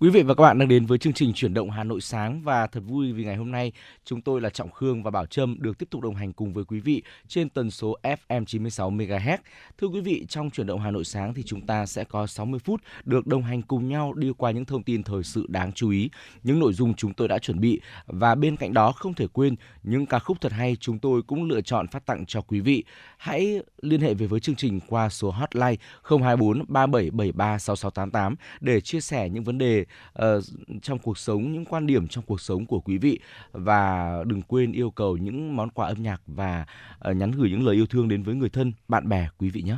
Quý vị và các bạn đang đến với chương trình chuyển động Hà Nội sáng và thật vui vì ngày hôm nay chúng tôi là Trọng Khương và Bảo Trâm được tiếp tục đồng hành cùng với quý vị trên tần số FM 96 MHz. Thưa quý vị, trong chuyển động Hà Nội sáng thì chúng ta sẽ có 60 phút được đồng hành cùng nhau đi qua những thông tin thời sự đáng chú ý, những nội dung chúng tôi đã chuẩn bị và bên cạnh đó không thể quên những ca khúc thật hay chúng tôi cũng lựa chọn phát tặng cho quý vị. Hãy liên hệ về với chương trình qua số hotline 024 3773 6688 để chia sẻ những vấn đề uh, trong cuộc sống, những quan điểm trong cuộc sống của quý vị và đừng quên yêu cầu những món quà âm nhạc và uh, nhắn gửi những lời yêu thương đến với người thân, bạn bè quý vị nhé.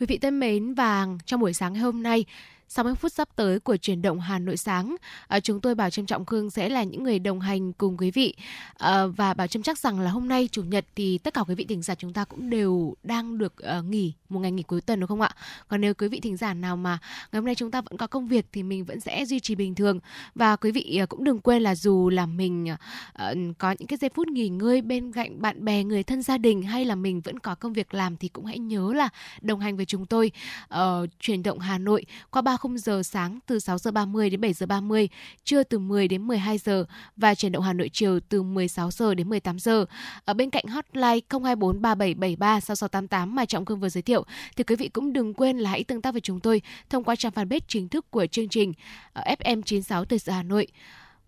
Quý vị thân mến và trong buổi sáng hôm nay 60 phút sắp tới của chuyển động Hà Nội sáng, à, chúng tôi Bảo Trâm Trọng Khương sẽ là những người đồng hành cùng quý vị. À, và Bảo Trâm chắc rằng là hôm nay chủ nhật thì tất cả quý vị thính giả chúng ta cũng đều đang được uh, nghỉ một ngày nghỉ cuối tuần đúng không ạ? Còn nếu quý vị thính giả nào mà ngày hôm nay chúng ta vẫn có công việc thì mình vẫn sẽ duy trì bình thường. Và quý vị uh, cũng đừng quên là dù là mình uh, có những cái giây phút nghỉ ngơi bên cạnh bạn bè, người thân gia đình hay là mình vẫn có công việc làm thì cũng hãy nhớ là đồng hành với chúng tôi. Uh, chuyển động Hà Nội qua ba khung giờ sáng từ 6 giờ 30 đến 7 giờ 30, trưa từ 10 đến 12 giờ và chuyển động Hà Nội chiều từ 16 giờ đến 18 giờ. Ở bên cạnh hotline 024 3773 6688 mà Trọng Cương vừa giới thiệu thì quý vị cũng đừng quên là hãy tương tác với chúng tôi thông qua trang fanpage chính thức của chương trình ờ, FM96 Thời sự Hà Nội.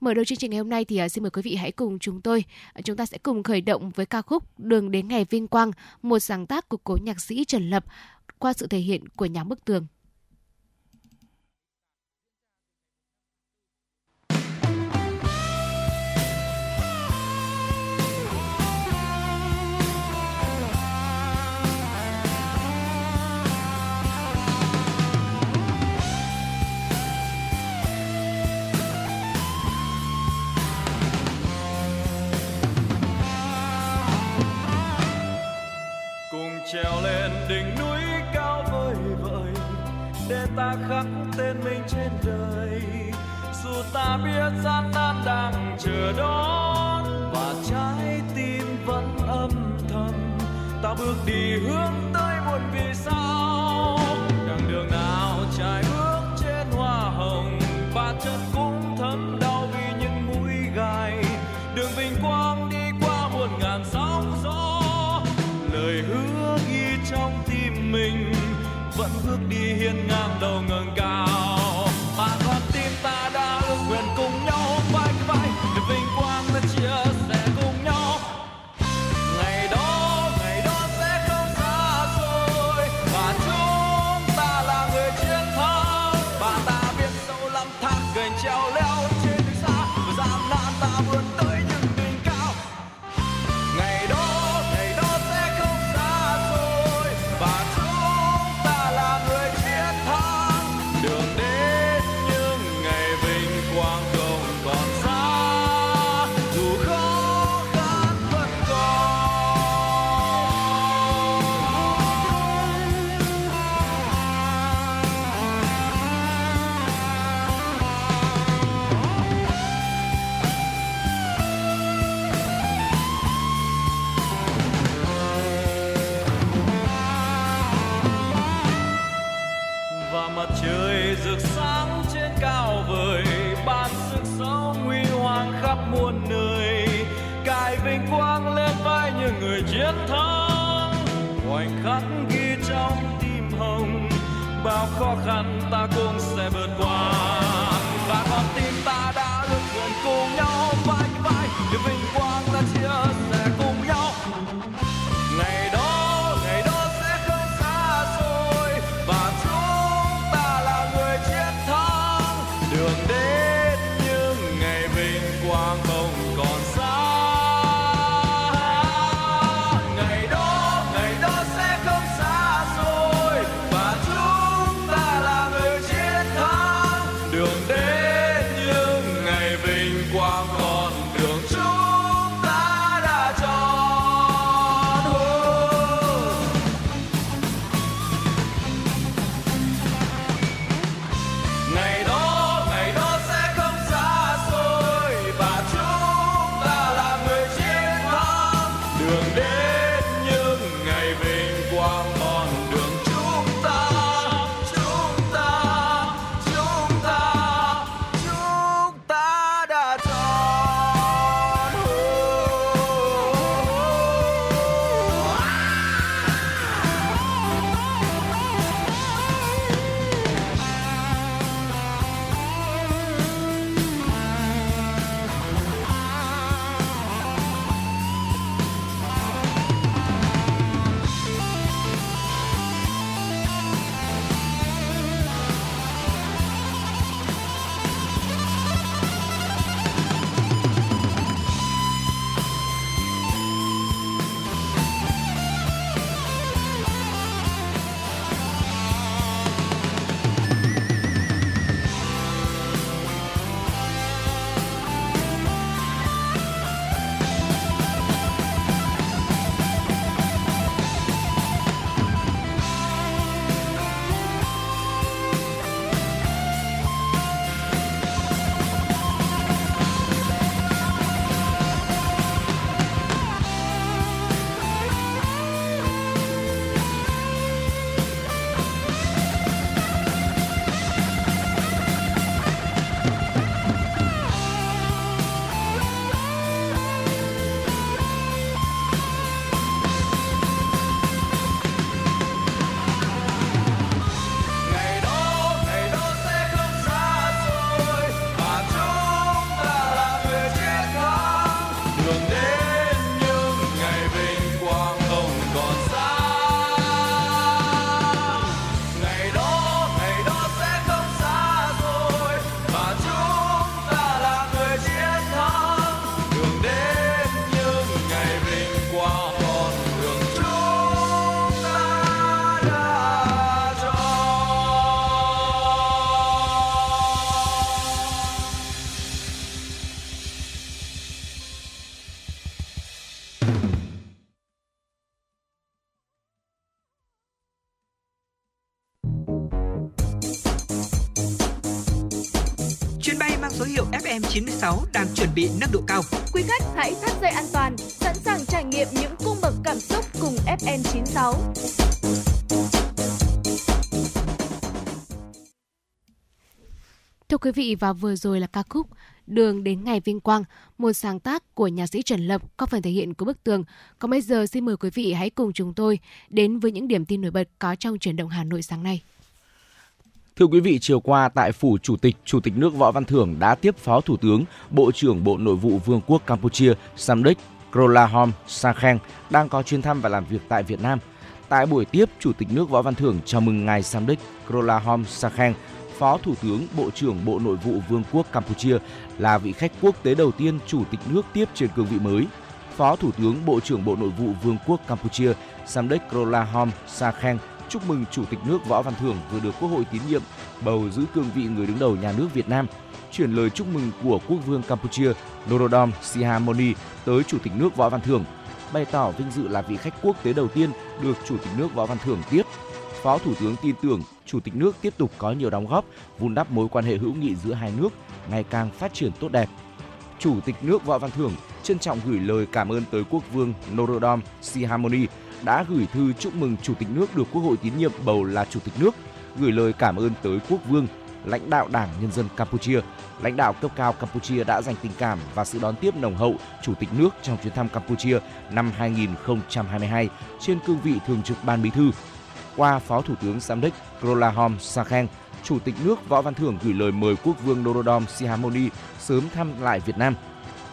Mở đầu chương trình ngày hôm nay thì ờ, xin mời quý vị hãy cùng chúng tôi. Ờ, chúng ta sẽ cùng khởi động với ca khúc Đường đến ngày vinh quang, một sáng tác của cố nhạc sĩ Trần Lập qua sự thể hiện của nhóm bức tường. Trèo lên đỉnh núi cao vời vợi để ta khắc tên mình trên đời dù ta biết gian nan đang chờ đón, và trái tim vẫn âm thầm, ta bước đi hướng tới muôn vì sao. Đằng đường nào trải bước trên hoa hồng, và chân cũng long khoảnh khắc ghi trong tim hồng, bao khó khăn ta cũng sẽ vượt qua. Và con tim ta đã được gần cùng nhau, vai vai để vinh quang. Đang chuẩn bị nâng độ cao. Quý khách hãy thắt dây an toàn, sẵn sàng trải nghiệm những cung bậc cảm xúc cùng FN96. Thưa quý vị và vừa rồi là ca khúc Đường đến ngày vinh quang, một sáng tác của nhạc sĩ Trần Lập có phần thể hiện của bức tường. Còn bây giờ xin mời quý vị hãy cùng chúng tôi đến với những điểm tin nổi bật có trong chuyển động Hà Nội sáng nay. Thưa quý vị, chiều qua tại phủ Chủ tịch, Chủ tịch nước Võ Văn Thưởng đã tiếp Phó Thủ tướng, Bộ trưởng Bộ Nội vụ Vương quốc Campuchia Samdech Krolahom Sakhen đang có chuyến thăm và làm việc tại Việt Nam. Tại buổi tiếp, Chủ tịch nước Võ Văn Thưởng chào mừng ngài Samdech Krolahom Sakhen Phó Thủ tướng Bộ trưởng Bộ Nội vụ Vương quốc Campuchia là vị khách quốc tế đầu tiên Chủ tịch nước tiếp trên cương vị mới. Phó Thủ tướng Bộ trưởng Bộ Nội vụ Vương quốc Campuchia Samdech Krolahom Sakhen chúc mừng Chủ tịch nước Võ Văn Thưởng vừa được Quốc hội tín nhiệm bầu giữ cương vị người đứng đầu nhà nước Việt Nam. Chuyển lời chúc mừng của Quốc vương Campuchia Norodom Sihamoni tới Chủ tịch nước Võ Văn Thưởng, bày tỏ vinh dự là vị khách quốc tế đầu tiên được Chủ tịch nước Võ Văn Thưởng tiếp. Phó Thủ tướng tin tưởng Chủ tịch nước tiếp tục có nhiều đóng góp vun đắp mối quan hệ hữu nghị giữa hai nước ngày càng phát triển tốt đẹp. Chủ tịch nước Võ Văn Thưởng trân trọng gửi lời cảm ơn tới Quốc vương Norodom Sihamoni đã gửi thư chúc mừng Chủ tịch nước được Quốc hội tín nhiệm bầu là Chủ tịch nước, gửi lời cảm ơn tới Quốc vương, lãnh đạo Đảng Nhân dân Campuchia, lãnh đạo cấp cao Campuchia đã dành tình cảm và sự đón tiếp nồng hậu Chủ tịch nước trong chuyến thăm Campuchia năm 2022 trên cương vị thường trực Ban Bí thư. Qua Phó Thủ tướng Samdech Krolahom Sakhen, Chủ tịch nước Võ Văn Thưởng gửi lời mời Quốc vương Norodom Sihamoni sớm thăm lại Việt Nam.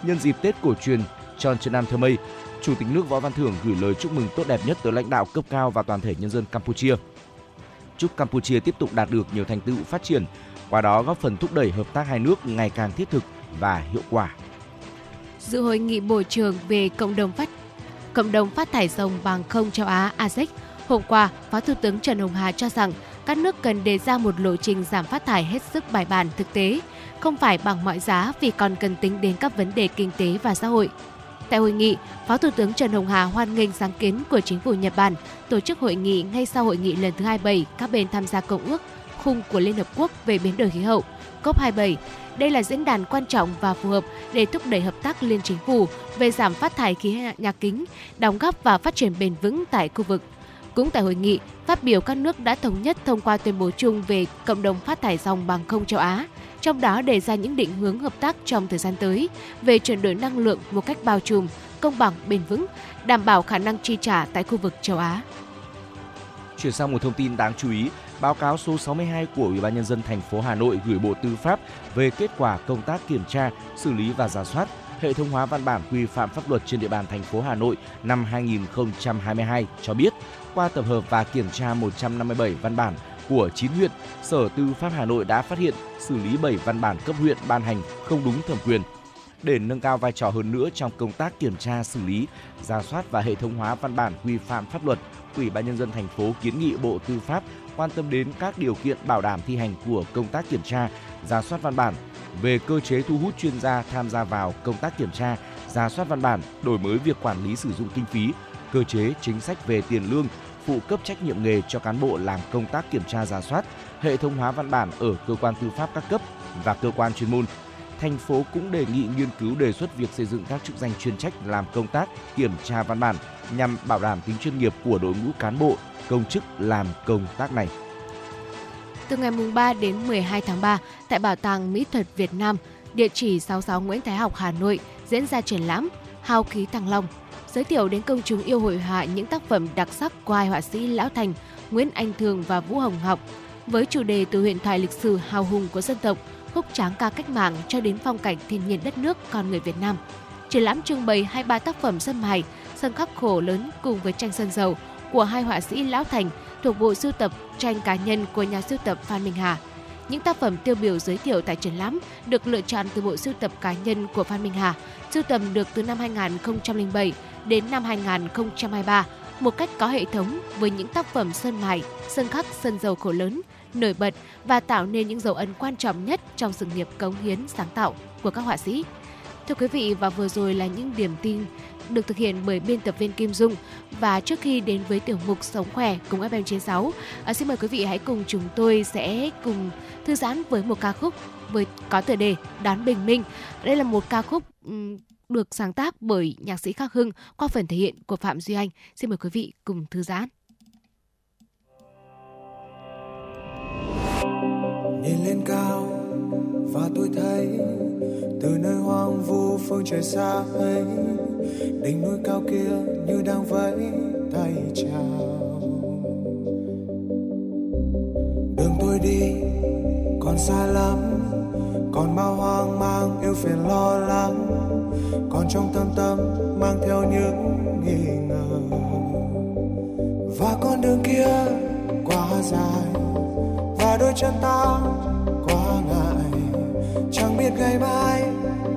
Nhân dịp Tết cổ truyền Tròn Trần Nam Thơ Mây, Chủ tịch nước Võ Văn Thưởng gửi lời chúc mừng tốt đẹp nhất tới lãnh đạo cấp cao và toàn thể nhân dân Campuchia. Chúc Campuchia tiếp tục đạt được nhiều thành tựu phát triển, qua đó góp phần thúc đẩy hợp tác hai nước ngày càng thiết thực và hiệu quả. Dự hội nghị bộ trưởng về cộng đồng phát cộng đồng phát thải rồng bằng không châu Á ASEC, hôm qua, Phó Thủ tướng Trần Hồng Hà cho rằng các nước cần đề ra một lộ trình giảm phát thải hết sức bài bản thực tế, không phải bằng mọi giá vì còn cần tính đến các vấn đề kinh tế và xã hội. Tại hội nghị, Phó Thủ tướng Trần Hồng Hà hoan nghênh sáng kiến của chính phủ Nhật Bản tổ chức hội nghị ngay sau hội nghị lần thứ 27 các bên tham gia công ước khung của Liên Hợp Quốc về biến đổi khí hậu COP27. Đây là diễn đàn quan trọng và phù hợp để thúc đẩy hợp tác liên chính phủ về giảm phát thải khí nhà kính, đóng góp và phát triển bền vững tại khu vực. Cũng tại hội nghị, phát biểu các nước đã thống nhất thông qua tuyên bố chung về cộng đồng phát thải dòng bằng không châu Á, trong đó đề ra những định hướng hợp tác trong thời gian tới về chuyển đổi năng lượng một cách bao trùm, công bằng, bền vững, đảm bảo khả năng chi trả tại khu vực châu Á. Chuyển sang một thông tin đáng chú ý, báo cáo số 62 của Ủy ban nhân dân thành phố Hà Nội gửi Bộ Tư pháp về kết quả công tác kiểm tra, xử lý và giả soát hệ thống hóa văn bản quy phạm pháp luật trên địa bàn thành phố Hà Nội năm 2022 cho biết, qua tập hợp và kiểm tra 157 văn bản của 9 huyện, Sở Tư pháp Hà Nội đã phát hiện xử lý 7 văn bản cấp huyện ban hành không đúng thẩm quyền. Để nâng cao vai trò hơn nữa trong công tác kiểm tra xử lý, ra soát và hệ thống hóa văn bản quy phạm pháp luật, Ủy ban nhân dân thành phố kiến nghị Bộ Tư pháp quan tâm đến các điều kiện bảo đảm thi hành của công tác kiểm tra, ra soát văn bản, về cơ chế thu hút chuyên gia tham gia vào công tác kiểm tra, ra soát văn bản, đổi mới việc quản lý sử dụng kinh phí, cơ chế chính sách về tiền lương, phụ cấp trách nhiệm nghề cho cán bộ làm công tác kiểm tra giả soát, hệ thống hóa văn bản ở cơ quan tư pháp các cấp và cơ quan chuyên môn. Thành phố cũng đề nghị nghiên cứu đề xuất việc xây dựng các chức danh chuyên trách làm công tác kiểm tra văn bản nhằm bảo đảm tính chuyên nghiệp của đội ngũ cán bộ, công chức làm công tác này. Từ ngày 3 đến 12 tháng 3, tại Bảo tàng Mỹ thuật Việt Nam, địa chỉ 66 Nguyễn Thái Học, Hà Nội diễn ra triển lãm Hào khí Thăng Long, giới thiệu đến công chúng yêu hội họa những tác phẩm đặc sắc của hai họa sĩ Lão Thành, Nguyễn Anh Thường và Vũ Hồng Học, với chủ đề từ huyền thoại lịch sử hào hùng của dân tộc, khúc tráng ca cách mạng cho đến phong cảnh thiên nhiên đất nước con người Việt Nam. Triển lãm trưng bày 23 tác phẩm sân mài, sân khắc khổ lớn cùng với tranh sơn dầu của hai họa sĩ Lão Thành thuộc bộ sưu tập tranh cá nhân của nhà sưu tập Phan Minh Hà. Những tác phẩm tiêu biểu giới thiệu tại triển lãm được lựa chọn từ bộ sưu tập cá nhân của Phan Minh Hà, sưu tầm được từ năm 2007 đến năm 2023 một cách có hệ thống với những tác phẩm sơn mài, sơn khắc, sơn dầu khổ lớn, nổi bật và tạo nên những dấu ấn quan trọng nhất trong sự nghiệp cống hiến sáng tạo của các họa sĩ. Thưa quý vị và vừa rồi là những điểm tin được thực hiện bởi biên tập viên Kim Dung. Và trước khi đến với tiểu mục Sống khỏe cùng FM96, à, xin mời quý vị hãy cùng chúng tôi sẽ cùng thư giãn với một ca khúc với có tựa đề Đón Bình Minh. Đây là một ca khúc um, được sáng tác bởi nhạc sĩ Khắc Hưng qua phần thể hiện của Phạm Duy Anh. Xin mời quý vị cùng thư giãn. Nhìn lên cao và tôi thấy từ nơi hoang vu phương trời xa ấy, đỉnh núi cao kia như đang vẫy tay chào đường tôi đi còn xa lắm, còn bao hoang mang yêu phiền lo lắng còn trong tâm tâm mang theo những nghi ngờ. Và con đường kia quá dài, và đôi chân ta quá ngại. Chẳng biết ngày mai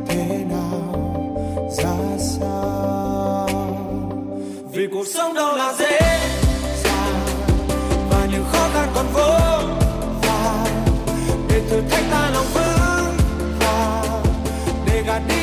thế nào, ra sao. Vì cuộc sống đâu là dễ dàng, và những khó khăn còn vô và để thử thách ta lòng vững và để gạt đi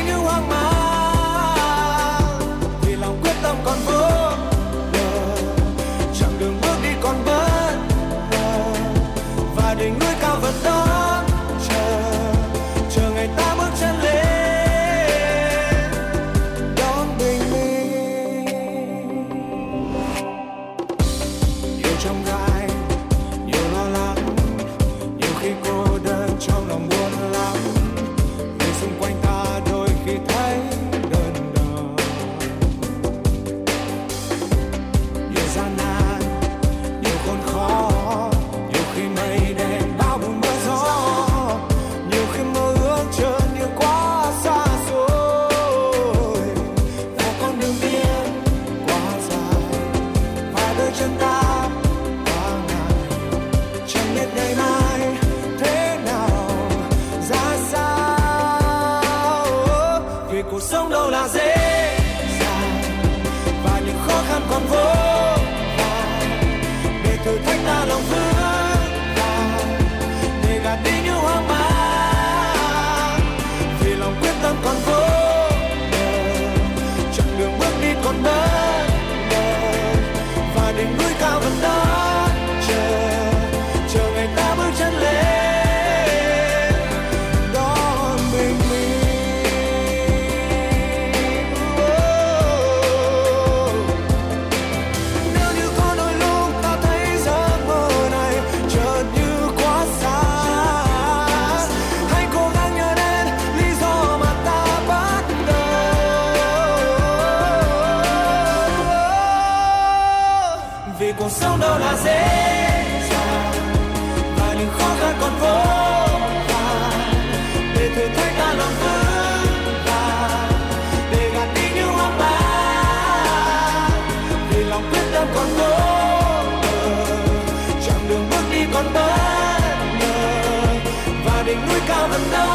núi cao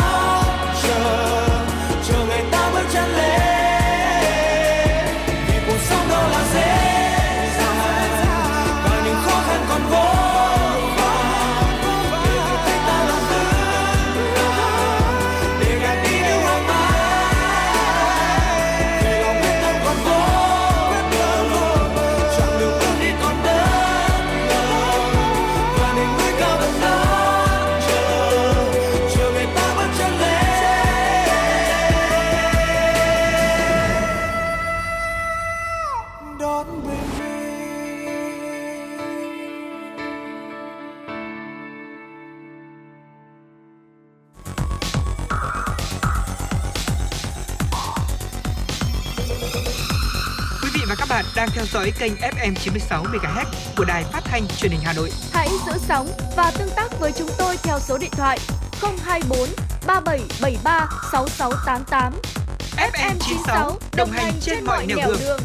dõi kênh FM 96 MHz của đài phát thanh truyền hình Hà Nội. Hãy giữ sóng và tương tác với chúng tôi theo số điện thoại 024 3773 6688. FM 96 đồng hành trên mọi nẻo đường.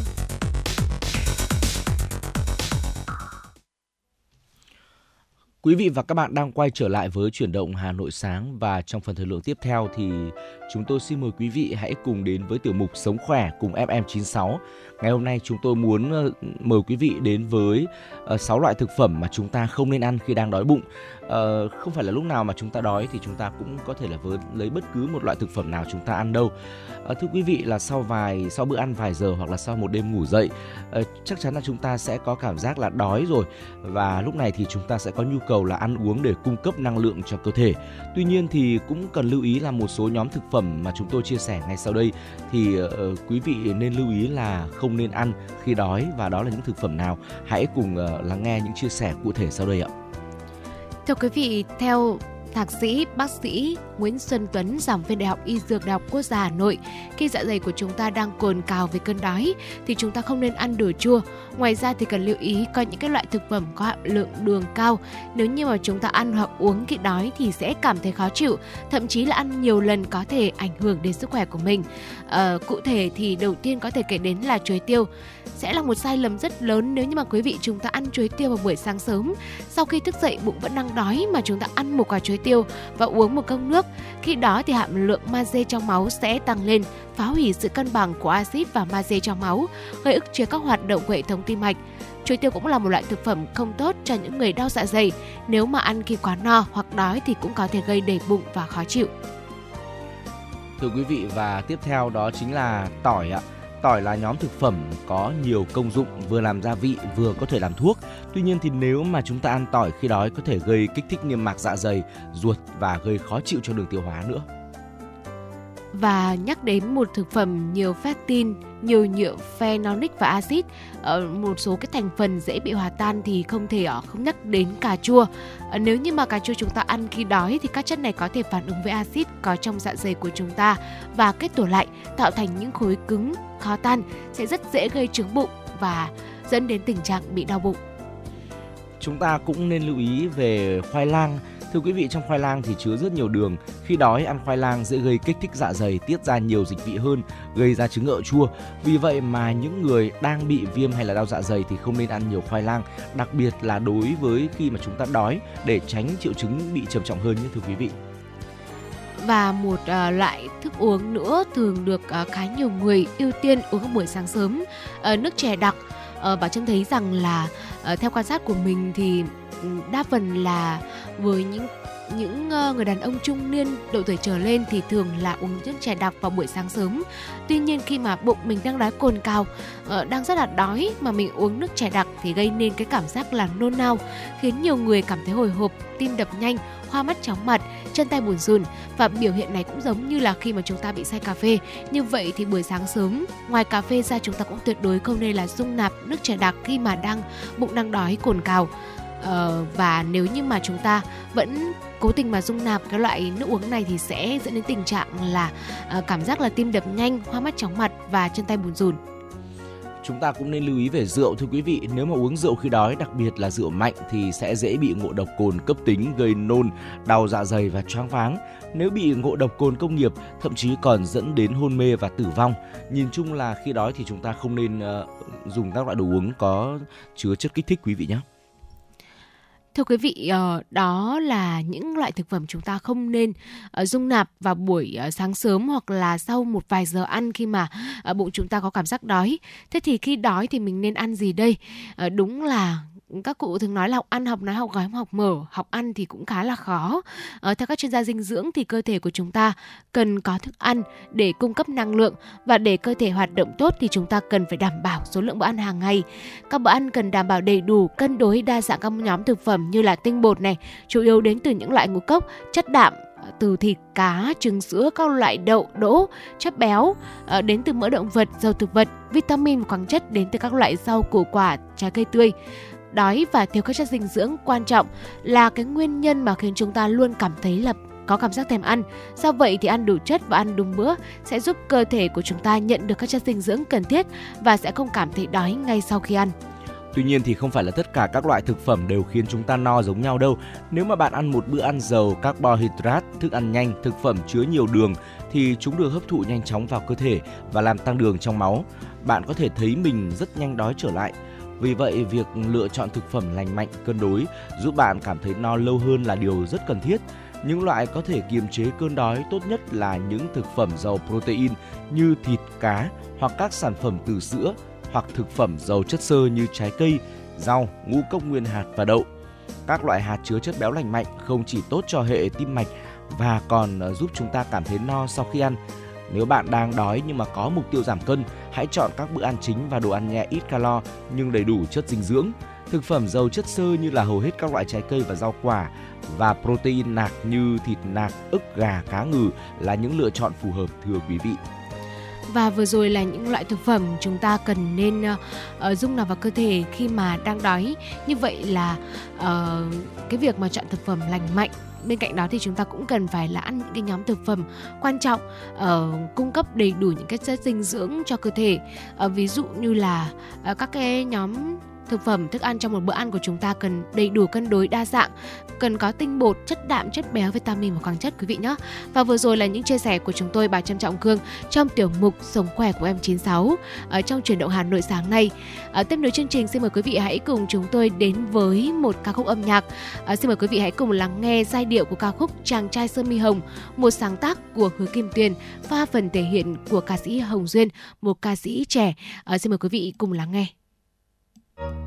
Quý vị và các bạn đang quay trở lại với chuyển động Hà Nội sáng và trong phần thời lượng tiếp theo thì chúng tôi xin mời quý vị hãy cùng đến với tiểu mục Sống khỏe cùng FM96. Ngày hôm nay chúng tôi muốn ờ, mời quý vị đến với ờ, 6 loại thực phẩm mà chúng ta không nên ăn khi đang đói bụng. Ờ, không phải là lúc nào mà chúng ta đói thì chúng ta cũng có thể là với, lấy bất cứ một loại thực phẩm nào chúng ta ăn đâu. Thưa quý vị là sau vài, sau bữa ăn vài giờ hoặc là sau một đêm ngủ dậy chắc chắn là chúng ta sẽ có cảm giác là đói rồi. Và lúc này thì chúng ta sẽ có nhu cầu là ăn uống để cung cấp năng lượng cho cơ thể. Tuy nhiên thì cũng cần lưu ý là một số nhóm thực phẩm mà chúng tôi chia sẻ ngay sau đây thì quý vị nên lưu ý là không không nên ăn khi đói và đó là những thực phẩm nào? Hãy cùng uh, lắng nghe những chia sẻ cụ thể sau đây ạ. Thưa quý vị, theo Thạc sĩ, bác sĩ Nguyễn Xuân Tuấn, giảng viên Đại học Y Dược Đại học Quốc gia Hà Nội, khi dạ dày của chúng ta đang cồn cào với cơn đói thì chúng ta không nên ăn đồ chua. Ngoài ra thì cần lưu ý có những cái loại thực phẩm có hàm lượng đường cao. Nếu như mà chúng ta ăn hoặc uống khi đói thì sẽ cảm thấy khó chịu, thậm chí là ăn nhiều lần có thể ảnh hưởng đến sức khỏe của mình. À, cụ thể thì đầu tiên có thể kể đến là chuối tiêu sẽ là một sai lầm rất lớn nếu như mà quý vị chúng ta ăn chuối tiêu vào buổi sáng sớm. Sau khi thức dậy, bụng vẫn đang đói mà chúng ta ăn một quả chuối tiêu và uống một cốc nước. Khi đó thì hàm lượng magie trong máu sẽ tăng lên, phá hủy sự cân bằng của axit và magie trong máu, gây ức chế các hoạt động của hệ thống tim mạch. Chuối tiêu cũng là một loại thực phẩm không tốt cho những người đau dạ dày. Nếu mà ăn khi quá no hoặc đói thì cũng có thể gây đầy bụng và khó chịu. Thưa quý vị, và tiếp theo đó chính là tỏi ạ. Tỏi là nhóm thực phẩm có nhiều công dụng vừa làm gia vị vừa có thể làm thuốc. Tuy nhiên thì nếu mà chúng ta ăn tỏi khi đói có thể gây kích thích niêm mạc dạ dày, ruột và gây khó chịu cho đường tiêu hóa nữa. Và nhắc đến một thực phẩm nhiều pectin, nhiều nhựa phenolic và axit, ờ, một số cái thành phần dễ bị hòa tan thì không thể ờ, không nhắc đến cà chua. Ờ, nếu như mà cà chua chúng ta ăn khi đói thì các chất này có thể phản ứng với axit có trong dạ dày của chúng ta và kết tổ lại, tạo thành những khối cứng, khó tan, sẽ rất dễ gây trướng bụng và dẫn đến tình trạng bị đau bụng. Chúng ta cũng nên lưu ý về khoai lang. Thưa quý vị, trong khoai lang thì chứa rất nhiều đường. Khi đói, ăn khoai lang dễ gây kích thích dạ dày, tiết ra nhiều dịch vị hơn, gây ra chứng ợ chua. Vì vậy mà những người đang bị viêm hay là đau dạ dày thì không nên ăn nhiều khoai lang, đặc biệt là đối với khi mà chúng ta đói để tránh triệu chứng bị trầm trọng hơn nhé thưa quý vị và một uh, loại thức uống nữa thường được uh, khá nhiều người ưu tiên uống buổi sáng sớm uh, nước chè đặc uh, bà trâm thấy rằng là uh, theo quan sát của mình thì đa phần là với những những ờ, người đàn ông trung niên độ tuổi trở lên thì thường là uống nước chè đặc vào buổi sáng sớm. Tuy nhiên khi mà bụng mình đang đói cồn cào, ờ, đang rất là đói mà mình uống nước chè đặc thì gây nên cái cảm giác là nôn nao, khiến nhiều người cảm thấy hồi hộp, tim đập nhanh, hoa mắt chóng mặt, chân tay buồn rùn và biểu hiện này cũng giống như là khi mà chúng ta bị say cà phê. Như vậy thì buổi sáng sớm, ngoài cà phê ra chúng ta cũng tuyệt đối không nên là dung nạp nước chè đặc khi mà đang bụng đang đói cồn cào. Ờ, và nếu như mà chúng ta vẫn cố tình mà dung nạp cái loại nước uống này thì sẽ dẫn đến tình trạng là uh, cảm giác là tim đập nhanh, hoa mắt chóng mặt và chân tay buồn rùn. Chúng ta cũng nên lưu ý về rượu thưa quý vị. Nếu mà uống rượu khi đói đặc biệt là rượu mạnh thì sẽ dễ bị ngộ độc cồn cấp tính gây nôn đau dạ dày và choáng váng. Nếu bị ngộ độc cồn công nghiệp thậm chí còn dẫn đến hôn mê và tử vong. Nhìn chung là khi đói thì chúng ta không nên uh, dùng các loại đồ uống có chứa chất kích thích quý vị nhé. Thưa quý vị, ờ, đó là những loại thực phẩm chúng ta không nên ờ, dung nạp vào buổi ờ, sáng sớm hoặc là sau một vài giờ ăn khi mà bụng chúng ta có cảm giác đói. Thế thì khi đói thì mình nên ăn gì đây? Đúng là các cụ thường nói là học ăn học nói học gói học mở học ăn thì cũng khá là khó. Ờ, theo các chuyên gia dinh dưỡng thì cơ thể của chúng ta cần có thức ăn để cung cấp năng lượng và để cơ thể hoạt động tốt thì chúng ta cần phải đảm bảo số lượng bữa ăn hàng ngày. Các bữa ăn cần đảm bảo đầy đủ cân đối đa dạng các nhóm thực phẩm như là tinh bột này chủ yếu đến từ những loại ngũ cốc chất đạm ờ, từ thịt cá, trứng sữa, các loại đậu, đỗ, chất béo ờ, đến từ mỡ động vật, dầu thực vật, vitamin và khoáng chất đến từ các loại rau củ quả, trái cây tươi đói và thiếu các chất dinh dưỡng quan trọng là cái nguyên nhân mà khiến chúng ta luôn cảm thấy là có cảm giác thèm ăn. Do vậy thì ăn đủ chất và ăn đúng bữa sẽ giúp cơ thể của chúng ta nhận được các chất dinh dưỡng cần thiết và sẽ không cảm thấy đói ngay sau khi ăn. Tuy nhiên thì không phải là tất cả các loại thực phẩm đều khiến chúng ta no giống nhau đâu. Nếu mà bạn ăn một bữa ăn giàu carbohydrate, thức ăn nhanh, thực phẩm chứa nhiều đường thì chúng được hấp thụ nhanh chóng vào cơ thể và làm tăng đường trong máu. Bạn có thể thấy mình rất nhanh đói trở lại. Vì vậy, việc lựa chọn thực phẩm lành mạnh, cân đối giúp bạn cảm thấy no lâu hơn là điều rất cần thiết. Những loại có thể kiềm chế cơn đói tốt nhất là những thực phẩm giàu protein như thịt, cá hoặc các sản phẩm từ sữa hoặc thực phẩm giàu chất xơ như trái cây, rau, ngũ cốc nguyên hạt và đậu. Các loại hạt chứa chất béo lành mạnh không chỉ tốt cho hệ tim mạch và còn ờ, giúp chúng ta cảm thấy no sau khi ăn. Nếu bạn đang đói nhưng mà có mục tiêu giảm cân, hãy chọn các bữa ăn chính và đồ ăn nhẹ ít calo nhưng đầy đủ chất dinh dưỡng. Thực phẩm giàu chất xơ như là hầu hết các loại trái cây và rau quả và protein nạc như thịt nạc, ức gà, cá ngừ là những lựa chọn phù hợp thưa quý vị. Và vừa rồi là những loại thực phẩm chúng ta cần nên uh, dung nạp vào cơ thể khi mà đang đói. Như vậy là uh, cái việc mà chọn thực phẩm lành mạnh bên cạnh đó thì chúng ta cũng cần phải là ăn những cái nhóm thực phẩm quan trọng uh, cung cấp đầy đủ những cái chất dinh dưỡng cho cơ thể. Uh, ví dụ như là uh, các cái nhóm thực phẩm thức ăn trong một bữa ăn của chúng ta cần đầy đủ cân đối đa dạng cần có tinh bột chất đạm chất béo vitamin và khoáng chất quý vị nhé. Và vừa rồi là những chia sẻ của chúng tôi bà Trâm trọng cương trong tiểu mục sống khỏe của em 96 ở trong chuyển động hà nội sáng nay. Ở tiếp nối chương trình xin mời quý vị hãy cùng chúng tôi đến với một ca khúc âm nhạc. À, xin mời quý vị hãy cùng lắng nghe giai điệu của ca khúc chàng trai sơ mi hồng một sáng tác của hứa kim tuyền pha phần thể hiện của ca sĩ hồng duyên một ca sĩ trẻ. À, xin mời quý vị cùng lắng nghe bạn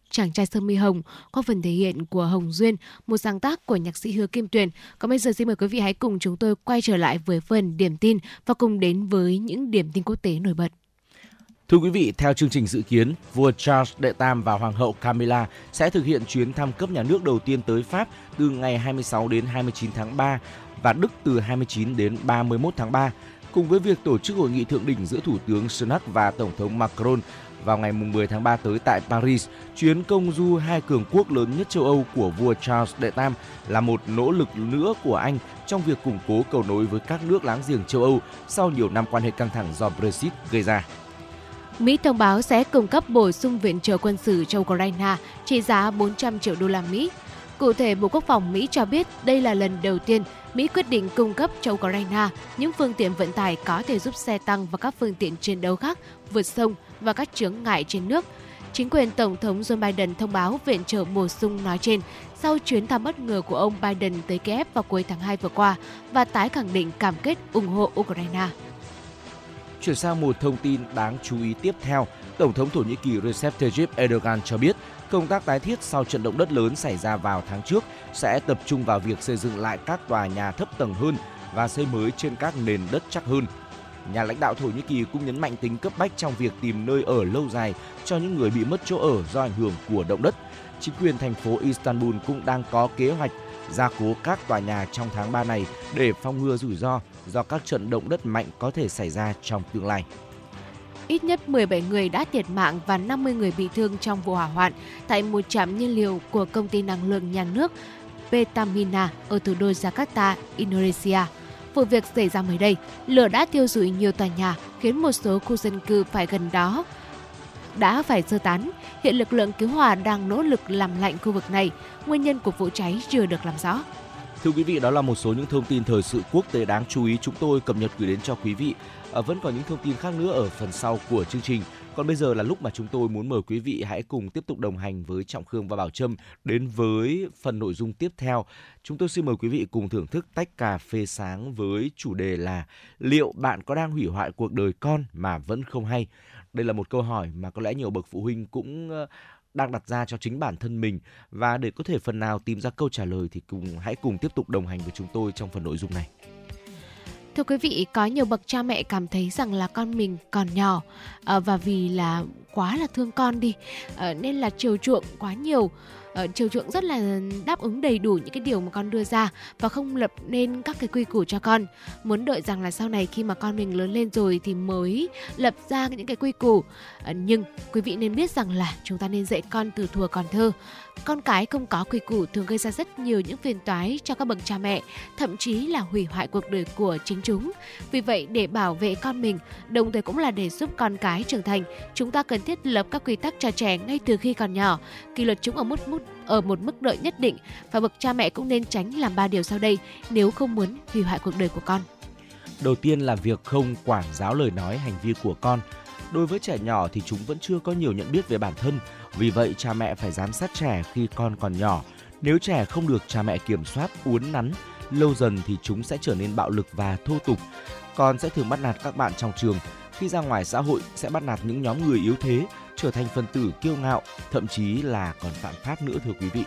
Chàng trai sơ mi hồng có phần thể hiện của Hồng Duyên, một sáng tác của nhạc sĩ Hứa Kim Tuyền. Còn bây giờ xin mời quý vị hãy cùng chúng tôi quay trở lại với phần điểm tin và cùng đến với những điểm tin quốc tế nổi bật. Thưa quý vị, theo chương trình dự kiến, vua Charles Đệ Tam và Hoàng hậu Camilla sẽ thực hiện chuyến thăm cấp nhà nước đầu tiên tới Pháp từ ngày 26 đến 29 tháng 3 và Đức từ 29 đến 31 tháng 3. Cùng với việc tổ chức hội nghị thượng đỉnh giữa Thủ tướng Sunak và Tổng thống Macron vào ngày 10 tháng 3 tới tại Paris, chuyến công du hai cường quốc lớn nhất châu Âu của vua Charles Đệ Tam là một nỗ lực nữa của Anh trong việc củng cố cầu nối với các nước láng giềng châu Âu sau nhiều năm quan hệ căng thẳng do Brexit gây ra. Mỹ thông báo sẽ cung cấp bổ sung viện trợ quân sự cho Ukraine trị giá 400 triệu đô la Mỹ. Cụ thể, Bộ Quốc phòng Mỹ cho biết đây là lần đầu tiên Mỹ quyết định cung cấp cho Ukraine những phương tiện vận tải có thể giúp xe tăng và các phương tiện chiến đấu khác vượt sông và các chướng ngại trên nước. Chính quyền Tổng thống Joe Biden thông báo viện trợ bổ sung nói trên sau chuyến thăm bất ngờ của ông Biden tới Kiev vào cuối tháng 2 vừa qua và tái khẳng định cam kết ủng hộ Ukraine. Chuyển sang một thông tin đáng chú ý tiếp theo, Tổng thống Thổ Nhĩ Kỳ Recep Tayyip Erdogan cho biết công tác tái thiết sau trận động đất lớn xảy ra vào tháng trước sẽ tập trung vào việc xây dựng lại các tòa nhà thấp tầng hơn và xây mới trên các nền đất chắc hơn. Nhà lãnh đạo Thổ Nhĩ Kỳ cũng nhấn mạnh tính cấp bách trong việc tìm nơi ở lâu dài cho những người bị mất chỗ ở do ảnh hưởng của động đất. Chính quyền thành phố Istanbul cũng đang có kế hoạch gia cố các tòa nhà trong tháng 3 này để phòng ngừa rủi ro do các trận động đất mạnh có thể xảy ra trong tương lai. Ít nhất 17 người đã thiệt mạng và 50 người bị thương trong vụ hỏa hoạn tại một trạm nhiên liệu của công ty năng lượng nhà nước Petamina ở thủ đô Jakarta, Indonesia. Vụ việc xảy ra mới đây, lửa đã thiêu rụi nhiều tòa nhà, khiến một số khu dân cư phải gần đó đã phải sơ tán. Hiện lực lượng cứu hỏa đang nỗ lực làm lạnh khu vực này. Nguyên nhân của vụ cháy chưa được làm rõ. Thưa quý vị, đó là một số những thông tin thời sự quốc tế đáng chú ý chúng tôi cập nhật gửi đến cho quý vị. À, vẫn còn những thông tin khác nữa ở phần sau của chương trình. Còn bây giờ là lúc mà chúng tôi muốn mời quý vị hãy cùng tiếp tục đồng hành với Trọng Khương và Bảo Trâm đến với phần nội dung tiếp theo. Chúng tôi xin mời quý vị cùng thưởng thức tách cà phê sáng với chủ đề là liệu bạn có đang hủy hoại cuộc đời con mà vẫn không hay? Đây là một câu hỏi mà có lẽ nhiều bậc phụ huynh cũng ờ, đang đặt ra cho chính bản thân mình và để có thể phần nào tìm ra câu trả lời thì cùng hãy cùng tiếp tục đồng hành với chúng tôi trong phần nội dung này. Thưa quý vị, có nhiều bậc cha mẹ cảm thấy rằng là con mình còn nhỏ ờ, và vì là quá là thương con đi ờ, nên là chiều chuộng quá nhiều uh, chiều chuộng rất là đáp ứng đầy đủ những cái điều mà con đưa ra và không lập nên các cái quy củ cho con. Muốn đợi rằng là sau này khi mà con mình lớn lên rồi thì mới lập ra những cái quy củ. Uh, nhưng quý vị nên biết rằng là chúng ta nên dạy con từ thuở còn thơ con cái không có quy củ thường gây ra rất nhiều những phiền toái cho các bậc cha mẹ, thậm chí là hủy hoại cuộc đời của chính chúng. Vì vậy, để bảo vệ con mình, đồng thời cũng là để giúp con cái trưởng thành, chúng ta cần thiết lập các quy tắc cho trẻ ngay từ khi còn nhỏ, kỷ luật chúng ở mức mức ở một mức độ nhất định và bậc cha mẹ cũng nên tránh làm ba điều sau đây nếu không muốn hủy hoại cuộc đời của con. Đầu tiên là việc không quản giáo lời nói hành vi của con. Đối với trẻ nhỏ thì chúng vẫn chưa có nhiều nhận biết về bản thân, vì vậy cha mẹ phải giám sát trẻ khi con còn nhỏ. Nếu trẻ không được cha mẹ kiểm soát, uốn nắn, lâu dần thì chúng sẽ trở nên bạo lực và thô tục. Con sẽ thường bắt nạt các bạn trong trường, khi ra ngoài xã hội sẽ bắt nạt những nhóm người yếu thế, trở thành phần tử kiêu ngạo, thậm chí là còn phạm pháp nữa thưa quý vị.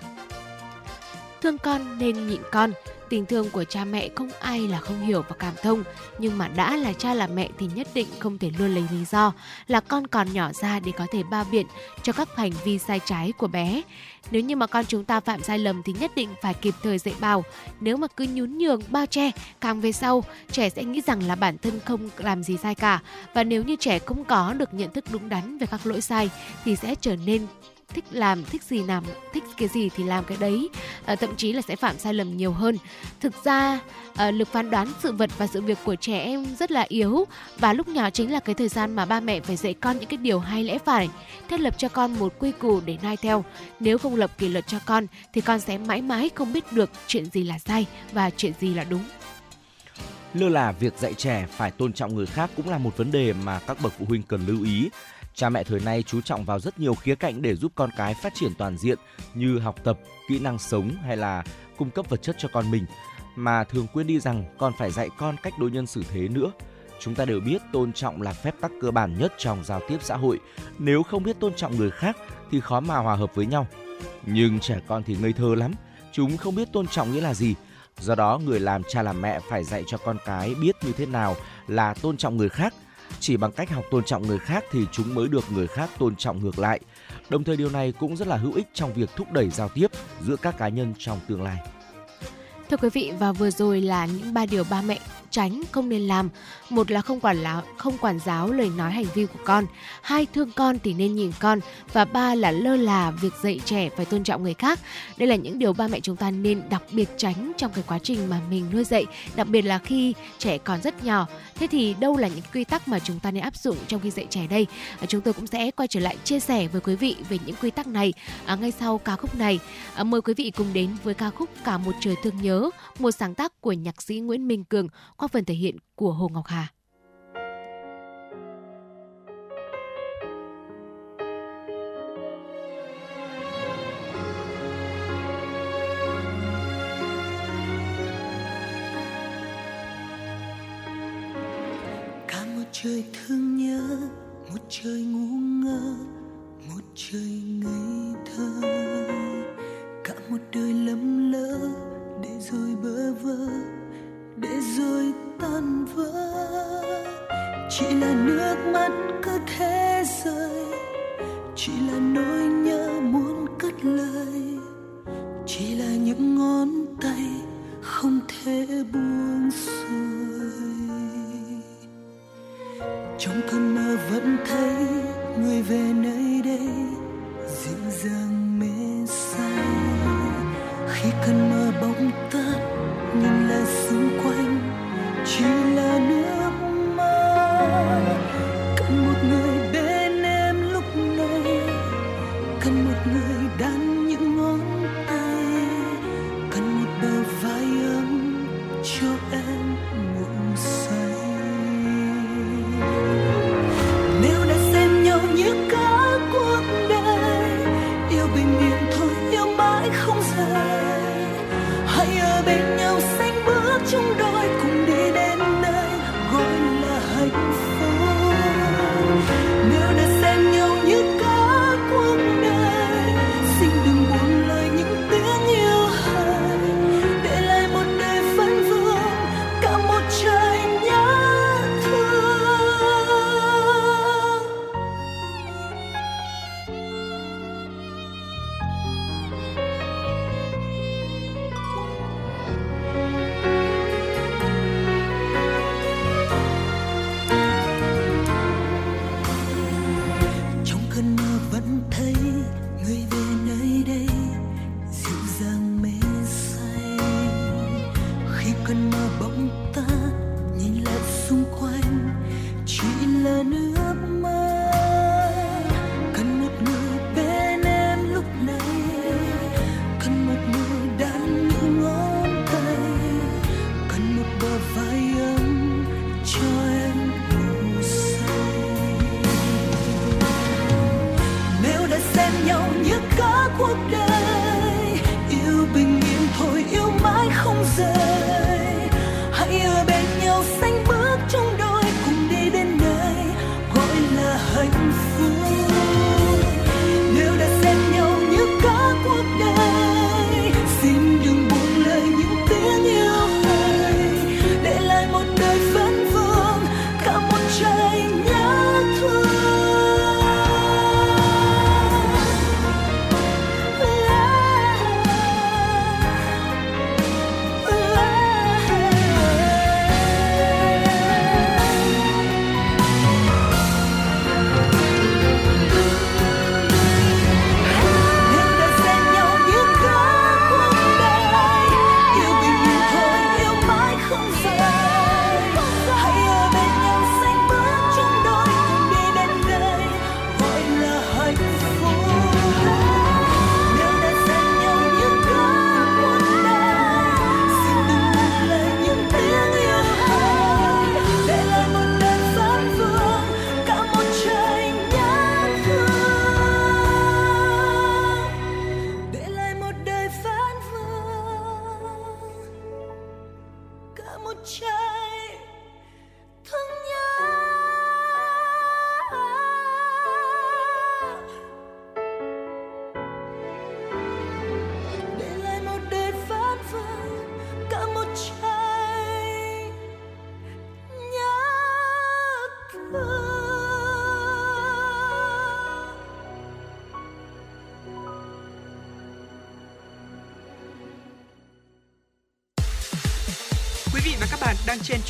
Thương con nên nhịn con, tình thương của cha mẹ không ai là không hiểu và cảm thông, nhưng mà đã là cha là mẹ thì nhất định không thể luôn lấy lý do là con còn nhỏ ra để có thể bao biện cho các hành vi sai trái của bé. Nếu như mà con chúng ta phạm sai lầm thì nhất định phải kịp thời dạy bảo. Nếu mà cứ nhún nhường bao che, càng về sau, trẻ sẽ nghĩ rằng là bản thân không làm gì sai cả. Và nếu như trẻ không có được nhận thức đúng đắn về các lỗi sai thì sẽ trở nên thích làm thích gì làm thích cái gì thì làm cái đấy. À, thậm chí là sẽ phạm sai lầm nhiều hơn. Thực ra à, lực phán đoán sự vật và sự việc của trẻ em rất là yếu và lúc nhỏ chính là cái thời gian mà ba mẹ phải dạy con những cái điều hay lẽ phải thiết lập cho con một quy củ để noi theo. Nếu không lập kỷ luật cho con thì con sẽ mãi mãi không biết được chuyện gì là sai và chuyện gì là đúng. Lơ là việc dạy trẻ phải tôn trọng người khác cũng là một vấn đề mà các bậc phụ huynh cần lưu ý. Cha mẹ thời nay chú trọng vào rất nhiều khía cạnh để giúp con cái phát triển toàn diện như học tập, kỹ năng sống hay là cung cấp vật chất cho con mình mà thường quên đi rằng còn phải dạy con cách đối nhân xử thế nữa. Chúng ta đều biết tôn trọng là phép tắc cơ bản nhất trong giao tiếp xã hội. Nếu không biết tôn trọng người khác thì khó mà hòa hợp với nhau. Nhưng trẻ con thì ngây thơ lắm, chúng không biết tôn trọng nghĩa là gì. Do đó người làm cha làm mẹ phải dạy cho con cái biết như thế nào là tôn trọng người khác chỉ bằng cách học tôn trọng người khác thì chúng mới được người khác tôn trọng ngược lại. Đồng thời điều này cũng rất là hữu ích trong việc thúc đẩy giao tiếp giữa các cá nhân trong tương lai. Thưa quý vị, và vừa rồi là những ba điều ba mẹ tránh không nên làm. Một là không quản là không quản giáo lời nói hành vi của con. Hai thương con thì nên nhìn con. Và ba là lơ là việc dạy trẻ phải tôn trọng người khác. Đây là những điều ba mẹ chúng ta nên đặc biệt tránh trong cái quá trình mà mình nuôi dạy đặc biệt là khi trẻ còn rất nhỏ. Thế thì đâu là những quy tắc mà chúng ta nên áp dụng trong khi dạy trẻ đây? À, chúng tôi cũng sẽ quay trở lại chia sẻ với quý vị về những quy tắc này à, ngay sau ca khúc này. À, mời quý vị cùng đến với ca khúc cả một trời thương nhớ một sáng tác của nhạc sĩ Nguyễn Minh Cường. qua phần thể hiện của Hồ Ngọc Hà.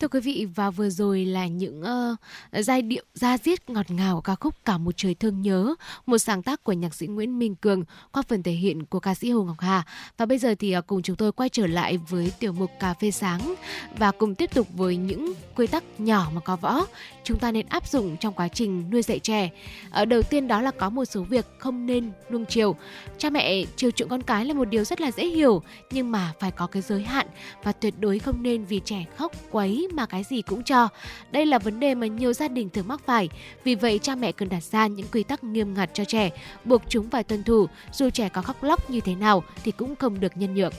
Thưa quý vị, và vừa rồi là những uh, giai điệu da diết ngọt ngào ca khúc Cả một trời thương nhớ, một sáng tác của nhạc sĩ Nguyễn Minh Cường qua phần thể hiện của ca sĩ Hồ Ngọc Hà. Và bây giờ thì uh, cùng chúng tôi quay trở lại với tiểu mục Cà phê sáng và cùng tiếp tục với những quy tắc nhỏ mà có võ chúng ta nên áp dụng trong quá trình nuôi dạy trẻ. Ở đầu tiên đó là có một số việc không nên nuông chiều. Cha mẹ chiều chuộng con cái là một điều rất là dễ hiểu, nhưng mà phải có cái giới hạn và tuyệt đối không nên vì trẻ khóc quấy mà cái gì cũng cho. Đây là vấn đề mà nhiều gia đình thường mắc phải. Vì vậy cha mẹ cần đặt ra những quy tắc nghiêm ngặt cho trẻ, buộc chúng phải tuân thủ, dù trẻ có khóc lóc như thế nào thì cũng không được nhân nhượng.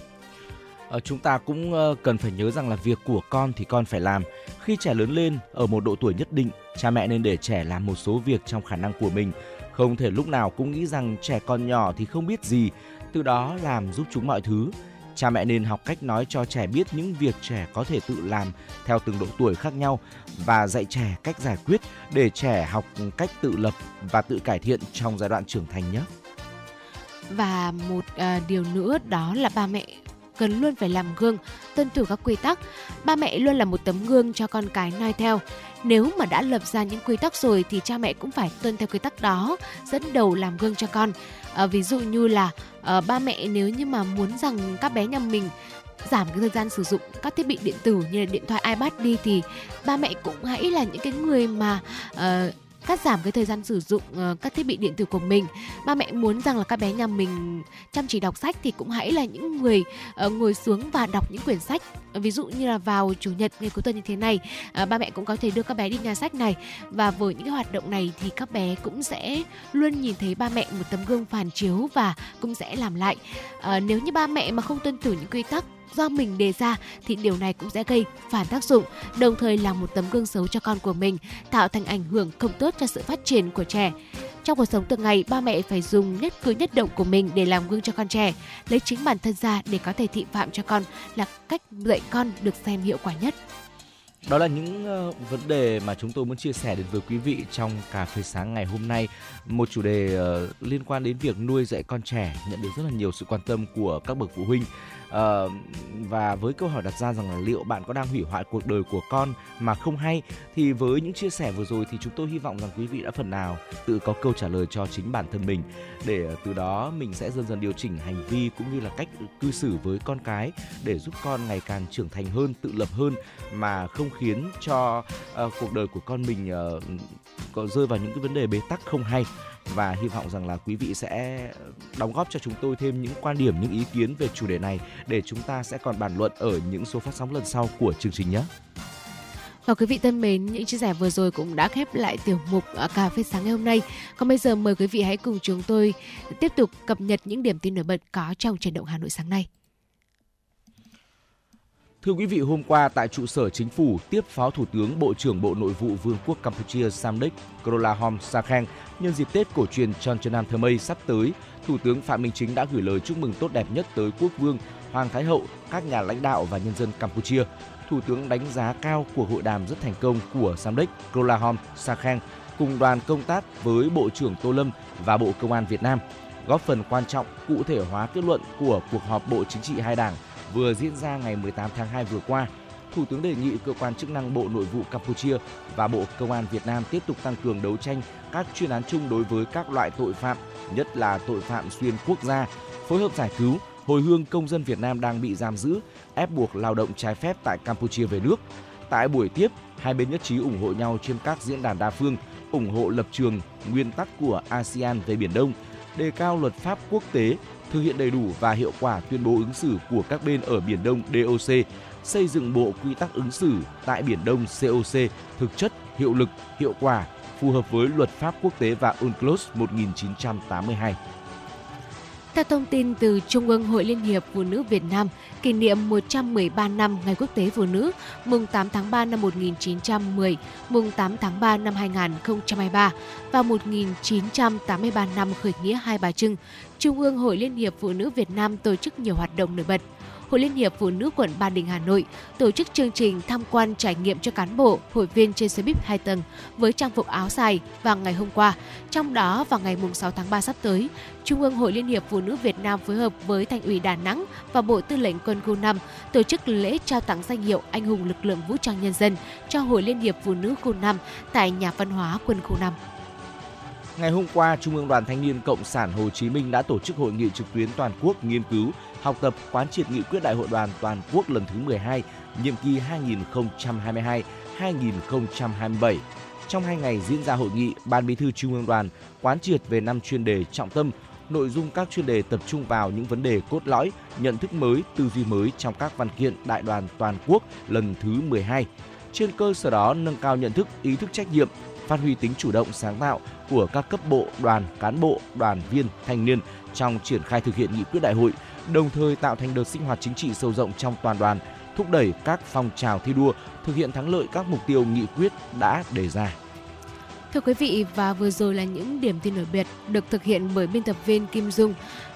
Ờ, chúng ta cũng ờ, cần phải nhớ rằng là việc của con thì con phải làm. Khi trẻ lớn lên ở một độ tuổi nhất định, cha mẹ nên để trẻ làm một số việc trong khả năng của mình. Không thể lúc nào cũng nghĩ rằng trẻ còn nhỏ thì không biết gì, từ đó làm giúp chúng mọi thứ. Cha mẹ nên học cách nói cho trẻ biết những việc trẻ có thể tự làm theo từng độ tuổi khác nhau và dạy trẻ cách giải quyết để trẻ học cách tự lập và tự cải thiện trong giai đoạn trưởng thành nhé. Và một uh, điều nữa đó là ba mẹ cần luôn phải làm gương, tuân thủ các quy tắc. Ba mẹ luôn là một tấm gương cho con cái noi theo. Nếu mà đã lập ra những quy tắc rồi thì cha mẹ cũng phải tuân theo quy tắc đó, dẫn đầu làm gương cho con. À, ví dụ như là à, ba mẹ nếu như mà muốn rằng các bé nhà mình giảm cái thời gian sử dụng các thiết bị điện tử như là điện thoại iPad đi thì ba mẹ cũng hãy là những cái người mà uh, cắt giảm cái thời gian sử dụng uh, các thiết bị điện tử của mình. Ba mẹ muốn rằng là các bé nhà mình chăm chỉ đọc sách thì cũng hãy là những người uh, ngồi xuống và đọc những quyển sách ví dụ như là vào chủ nhật ngày cuối tuần như thế này. Uh, ba mẹ cũng có thể đưa các bé đi nhà sách này. Và với những cái hoạt động này thì các bé cũng sẽ luôn nhìn thấy ba mẹ một tấm gương phản chiếu và cũng sẽ làm lại. Uh, nếu như ba mẹ mà không tuân thủ những quy tắc do mình đề ra thì điều này cũng sẽ gây phản tác dụng, đồng thời là một tấm gương xấu cho con của mình, tạo thành ảnh hưởng không tốt cho sự phát triển của trẻ. Trong cuộc sống thường ngày, ba mẹ phải dùng nhất cử nhất động của mình để làm gương cho con trẻ, lấy chính bản thân ra để có thể thị phạm cho con là cách dạy con được xem hiệu quả nhất. Đó là những uh, vấn đề mà chúng tôi muốn chia sẻ đến với quý vị trong cà phê sáng ngày hôm nay. Một chủ đề uh, liên quan đến việc nuôi dạy con trẻ nhận được rất là nhiều sự quan tâm của các bậc phụ huynh. Ờ, và với câu hỏi đặt ra rằng là liệu bạn có đang hủy hoại cuộc đời của con mà không hay thì với những chia sẻ vừa rồi thì chúng tôi hy vọng rằng quý vị đã phần nào tự có câu trả lời cho chính bản thân mình. Để ờ, từ đó mình sẽ dần dần điều chỉnh hành vi cũng như là cách cư xử với con cái để giúp con ngày càng trưởng thành hơn, tự lập hơn mà không khiến cho uh, cuộc đời của con mình uh, có rơi vào những cái vấn đề bế tắc không hay và hy vọng rằng là quý vị sẽ đóng góp cho chúng tôi thêm những quan điểm, những ý kiến về chủ đề này để chúng ta sẽ còn bàn luận ở những số phát sóng lần sau của chương trình nhé. Và quý vị thân mến, những chia sẻ vừa rồi cũng đã khép lại tiểu mục à, cà phê sáng ngày hôm nay. Còn bây giờ mời quý vị hãy cùng chúng tôi tiếp tục cập nhật những điểm tin nổi bật có trong chuyển động Hà Nội sáng nay. Thưa quý vị, hôm qua tại trụ sở chính phủ, tiếp Phó Thủ tướng Bộ trưởng Bộ Nội vụ Vương quốc Campuchia Samdech Krolahom Sakeng nhân dịp Tết cổ truyền Chon Trần Thơ sắp tới, Thủ tướng Phạm Minh Chính đã gửi lời chúc mừng tốt đẹp nhất tới Quốc vương, Hoàng Thái Hậu, các nhà lãnh đạo và nhân dân Campuchia. Thủ tướng đánh giá cao cuộc hội đàm rất thành công của Samdech Krolahom Sakeng cùng đoàn công tác với Bộ trưởng Tô Lâm và Bộ Công an Việt Nam, góp phần quan trọng cụ thể hóa kết luận của cuộc họp Bộ Chính trị hai đảng vừa diễn ra ngày 18 tháng 2 vừa qua, Thủ tướng đề nghị cơ quan chức năng Bộ Nội vụ Campuchia và Bộ Công an Việt Nam tiếp tục tăng cường đấu tranh các chuyên án chung đối với các loại tội phạm, nhất là tội phạm xuyên quốc gia, phối hợp giải cứu, hồi hương công dân Việt Nam đang bị giam giữ, ép buộc lao động trái phép tại Campuchia về nước. Tại buổi tiếp, hai bên nhất trí ủng hộ nhau trên các diễn đàn đa phương, ủng hộ lập trường, nguyên tắc của ASEAN về Biển Đông, đề cao luật pháp quốc tế, thực hiện đầy đủ và hiệu quả tuyên bố ứng xử của các bên ở Biển Đông DOC, xây dựng bộ quy tắc ứng xử tại Biển Đông COC thực chất, hiệu lực, hiệu quả, phù hợp với luật pháp quốc tế và UNCLOS 1982. Theo thông tin từ Trung ương Hội Liên hiệp Phụ nữ Việt Nam, kỷ niệm 113 năm Ngày Quốc tế Phụ nữ, mùng 8 tháng 3 năm 1910, mùng 8 tháng 3 năm 2023 và 1983 năm khởi nghĩa Hai Bà Trưng, Trung ương Hội Liên hiệp Phụ nữ Việt Nam tổ chức nhiều hoạt động nổi bật. Hội Liên hiệp Phụ nữ quận Ba Đình Hà Nội tổ chức chương trình tham quan trải nghiệm cho cán bộ, hội viên trên xe buýt 2 tầng với trang phục áo dài vào ngày hôm qua. Trong đó vào ngày 6 tháng 3 sắp tới, Trung ương Hội Liên hiệp Phụ nữ Việt Nam phối hợp với Thành ủy Đà Nẵng và Bộ Tư lệnh Quân Quân khu 5 tổ chức lễ trao tặng danh hiệu Anh hùng lực lượng vũ trang nhân dân cho Hội Liên hiệp Phụ nữ khu 5 tại nhà văn hóa Quân khu 5. Ngày hôm qua, Trung ương Đoàn Thanh niên Cộng sản Hồ Chí Minh đã tổ chức hội nghị trực tuyến toàn quốc nghiên cứu, học tập quán triệt nghị quyết Đại hội đoàn toàn quốc lần thứ 12, nhiệm kỳ 2022-2027. Trong hai ngày diễn ra hội nghị, Ban Bí thư Trung ương Đoàn quán triệt về năm chuyên đề trọng tâm, nội dung các chuyên đề tập trung vào những vấn đề cốt lõi, nhận thức mới, tư duy mới trong các văn kiện Đại đoàn toàn quốc lần thứ 12. Trên cơ sở đó nâng cao nhận thức, ý thức trách nhiệm, phát huy tính chủ động sáng tạo của các cấp bộ, đoàn, cán bộ, đoàn viên, thanh niên trong triển khai thực hiện nghị quyết đại hội, đồng thời tạo thành đợt sinh hoạt chính trị sâu rộng trong toàn đoàn, thúc đẩy các phong trào thi đua thực hiện thắng lợi các mục tiêu nghị quyết đã đề ra. Thưa quý vị, và vừa rồi là những điểm tin nổi bật được thực hiện bởi biên tập viên Kim Dung.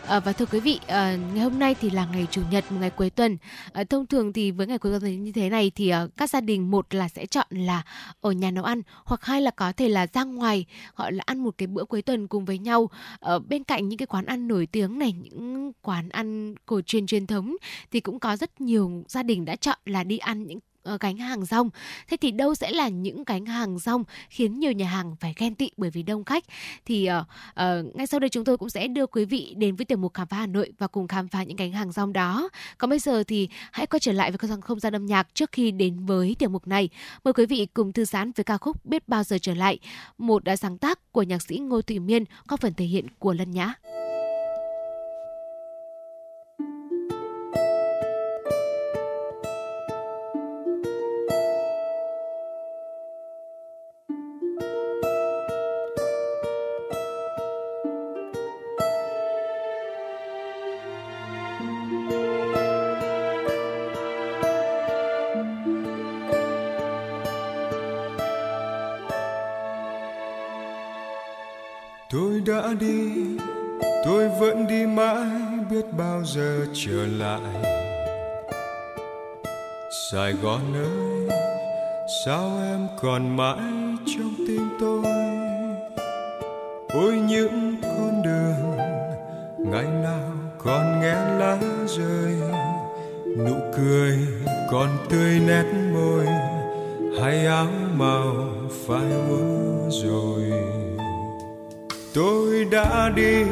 À, và thưa quý vị, à, ngày hôm nay thì là ngày chủ nhật, một ngày cuối tuần. À, thông thường thì với ngày cuối tuần như thế này thì à, các gia đình một là sẽ chọn là ở nhà nấu ăn hoặc hai là có thể là ra ngoài gọi là ăn một cái bữa cuối tuần cùng với nhau. Ở bên cạnh những cái quán ăn nổi tiếng này, những quán ăn cổ truyền truyền thống thì cũng có rất nhiều gia đình đã chọn là đi ăn những Ờ, gánh hàng rong. Thế thì đâu sẽ là những gánh hàng rong khiến nhiều nhà hàng phải ghen tị bởi vì đông khách? Thì uh, uh, ngay sau đây chúng tôi cũng sẽ đưa quý vị đến với tiểu mục khám phá Hà Nội và cùng khám phá những gánh hàng rong đó. Còn bây giờ thì hãy quay trở lại với không không gian âm nhạc trước khi đến với tiểu mục này. Mời quý vị cùng thư giãn với ca khúc Biết bao giờ trở lại, một đã sáng tác của nhạc sĩ Ngô thụy Miên có phần thể hiện của Lân Nhã. Sài ơi sao em còn mãi trong tim tôi? Ôi, những con đường ngày nào còn nghe lá rơi. Nụ cười còn tươi nét môi hay áo màu phai úa rồi. Tôi đã đi,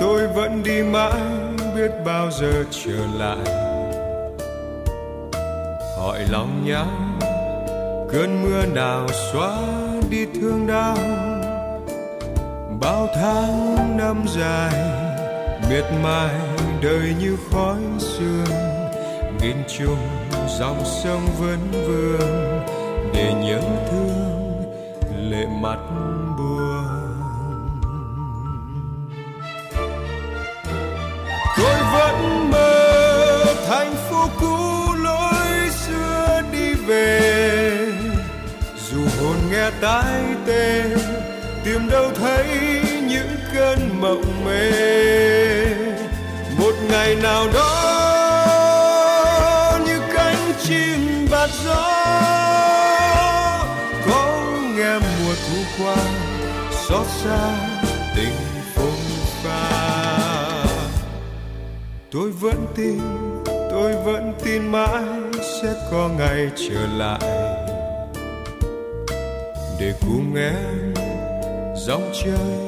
tôi vẫn đi mãi, biết bao giờ trở lại nhau. Cơn mưa nào xóa đi thương đau, bao tháng năm dài, miệt mài đời như khói sương. Nghìn trùng dòng sông vẫn vương để nhớ thương mộng mê. Một ngày nào đó, như cánh chim bạt gió, có nghe mùa thu qua, xót xa tình phung pha. Tôi vẫn tin, tôi vẫn tin mãi sẽ có ngày trở lại. Để cùng em dòng chơi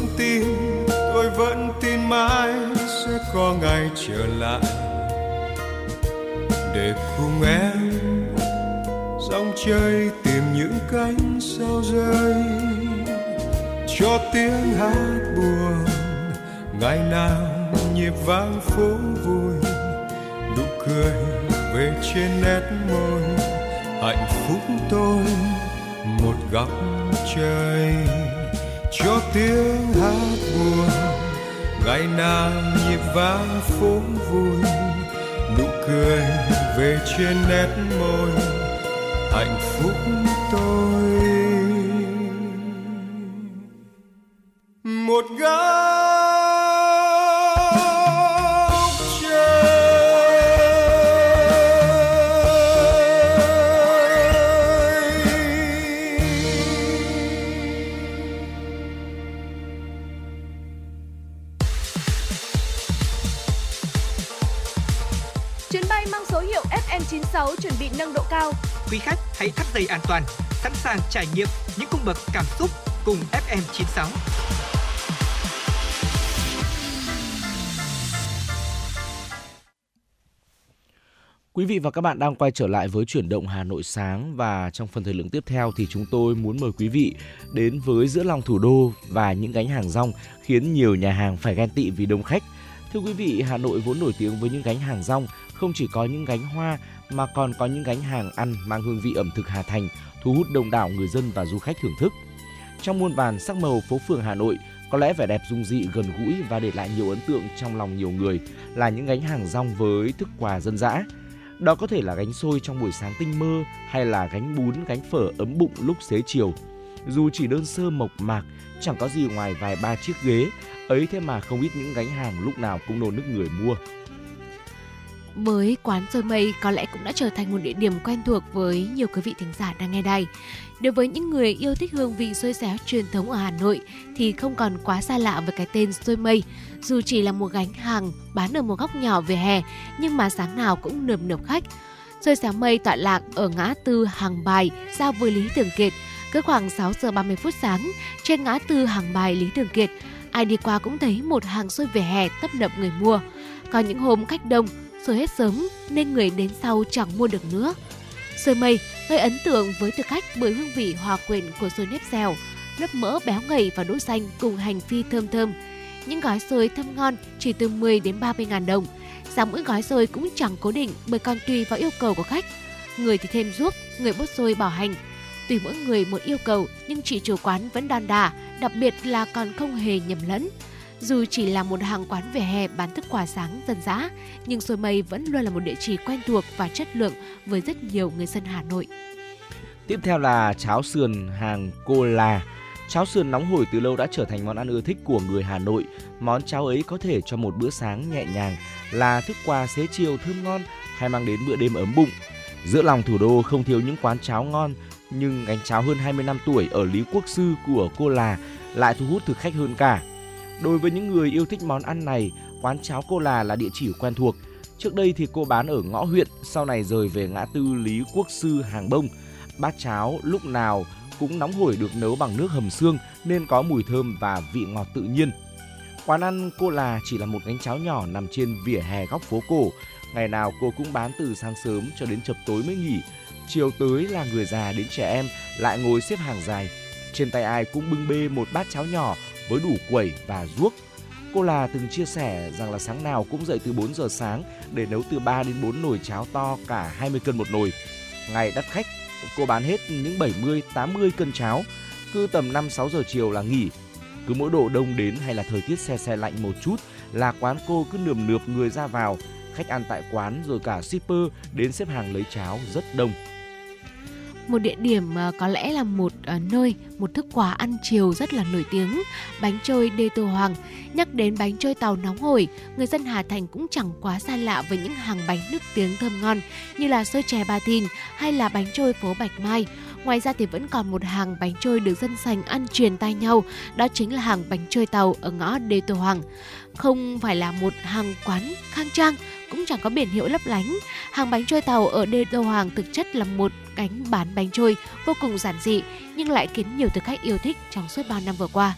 vẫn tin, tôi vẫn tin mãi sẽ có ngày trở lại. Để cùng em dòng chơi tìm những cánh sao rơi, cho tiếng hát buồn ngày nào nhịp vang phố vui, nụ cười về trên nét môi, hạnh phúc tôi một góc trời cho tiếng hát buồn. Ngày nào nhịp vang phố vui, nụ cười về trên nét môi. Hạnh phúc tôi. Một gái hãy thắt dây an toàn, sẵn sàng trải nghiệm những cung bậc cảm xúc cùng FM96. Quý vị và các bạn đang quay trở lại với chuyển động Hà Nội sáng và trong phần thời lượng tiếp theo thì chúng tôi muốn mời quý vị đến với giữa lòng thủ đô và những gánh hàng rong khiến nhiều nhà hàng phải ghen tị vì đông khách. Thưa quý vị, Hà Nội vốn nổi tiếng với những gánh hàng rong, không chỉ có những gánh hoa mà còn có những gánh hàng ăn mang hương vị ẩm thực Hà Thành, thu hút đông đảo người dân và du khách thưởng thức. Trong muôn vàn sắc màu phố phường Hà Nội, có lẽ vẻ đẹp dung dị gần gũi và để lại nhiều ấn tượng trong lòng nhiều người là những gánh hàng rong với thức quà dân dã. Đó có thể là gánh xôi trong buổi sáng tinh mơ hay là gánh bún, gánh phở ấm bụng lúc xế chiều. Dù chỉ đơn sơ mộc mạc, chẳng có gì ngoài vài ba chiếc ghế, ấy thế mà không ít những gánh hàng lúc nào cũng nô nức người mua với quán xôi mây có lẽ cũng đã trở thành một địa điểm quen thuộc với nhiều quý vị thính giả đang nghe đài. Đối với những người yêu thích hương vị xôi xéo truyền thống ở Hà Nội thì không còn quá xa lạ với cái tên xôi mây. Dù chỉ là một gánh hàng bán ở một góc nhỏ về hè nhưng mà sáng nào cũng nườm nượp khách. Xôi xéo mây tọa lạc ở ngã tư Hàng Bài, giao với Lý Thường Kiệt. Cứ khoảng 6 giờ 30 phút sáng, trên ngã tư Hàng Bài Lý Thường Kiệt, ai đi qua cũng thấy một hàng xôi về hè tấp nập người mua. Có những hôm khách đông, xôi hết sớm nên người đến sau chẳng mua được nữa. Xôi mây gây ấn tượng với thực khách bởi hương vị hòa quyện của xôi nếp dẻo, lớp mỡ béo ngậy và đỗ xanh cùng hành phi thơm thơm. Những gói xôi thơm ngon chỉ từ 10 đến 30 ngàn đồng. Giá mỗi gói xôi cũng chẳng cố định bởi còn tùy vào yêu cầu của khách. Người thì thêm ruốc, người bốt xôi bảo hành. Tùy mỗi người một yêu cầu nhưng chị chủ quán vẫn đòn đà, đặc biệt là còn không hề nhầm lẫn. Dù chỉ là một hàng quán vỉa hè bán thức quà sáng dân dã, nhưng xôi mây vẫn luôn là một địa chỉ quen thuộc và chất lượng với rất nhiều người dân Hà Nội. Tiếp theo là cháo sườn hàng cô là. Cháo sườn nóng hổi từ lâu đã trở thành món ăn ưa thích của người Hà Nội. Món cháo ấy có thể cho một bữa sáng nhẹ nhàng, là thức quà xế chiều thơm ngon hay mang đến bữa đêm ấm bụng. Giữa lòng thủ đô không thiếu những quán cháo ngon, nhưng gánh cháo hơn 20 năm tuổi ở Lý Quốc Sư của cô là lại thu hút thực khách hơn cả. Đối với những người yêu thích món ăn này, quán cháo cô là là địa chỉ quen thuộc. Trước đây thì cô bán ở ngõ huyện, sau này rời về ngã tư Lý Quốc Sư Hàng Bông. Bát cháo lúc nào cũng nóng hổi được nấu bằng nước hầm xương nên có mùi thơm và vị ngọt tự nhiên. Quán ăn cô là chỉ là một gánh cháo nhỏ nằm trên vỉa hè góc phố cổ. Ngày nào cô cũng bán từ sáng sớm cho đến chập tối mới nghỉ. Chiều tới là người già đến trẻ em lại ngồi xếp hàng dài. Trên tay ai cũng bưng bê một bát cháo nhỏ với đủ quẩy và ruốc. Cô là từng chia sẻ rằng là sáng nào cũng dậy từ 4 giờ sáng để nấu từ 3 đến 4 nồi cháo to cả 20 cân một nồi. Ngày đắt khách, cô bán hết những 70, 80 cân cháo. Cứ tầm 5-6 giờ chiều là nghỉ. Cứ mỗi độ đông đến hay là thời tiết xe xe lạnh một chút là quán cô cứ nườm nượp người ra vào. Khách ăn tại quán rồi cả shipper đến xếp hàng lấy cháo rất đông một địa điểm ờ, có lẽ là một ờ, nơi, một thức quà ăn chiều rất là nổi tiếng, bánh trôi Đê Tô Hoàng. Nhắc đến bánh trôi tàu nóng hổi, người dân Hà Thành cũng chẳng quá xa lạ với những hàng bánh nước tiếng thơm ngon như là xôi chè Ba Thìn hay là bánh trôi phố Bạch Mai. Ngoài ra thì vẫn còn một hàng bánh trôi được dân sành ăn truyền tay nhau, đó chính là hàng bánh trôi tàu ở ngõ Đê Tô Hoàng. Không phải là một hàng quán khang trang, cũng chẳng có biển hiệu lấp lánh. Hàng bánh trôi tàu ở Đê Tô Hoàng thực chất là một cánh bán bánh trôi vô cùng giản dị nhưng lại khiến nhiều thực khách yêu thích trong suốt bao năm vừa qua.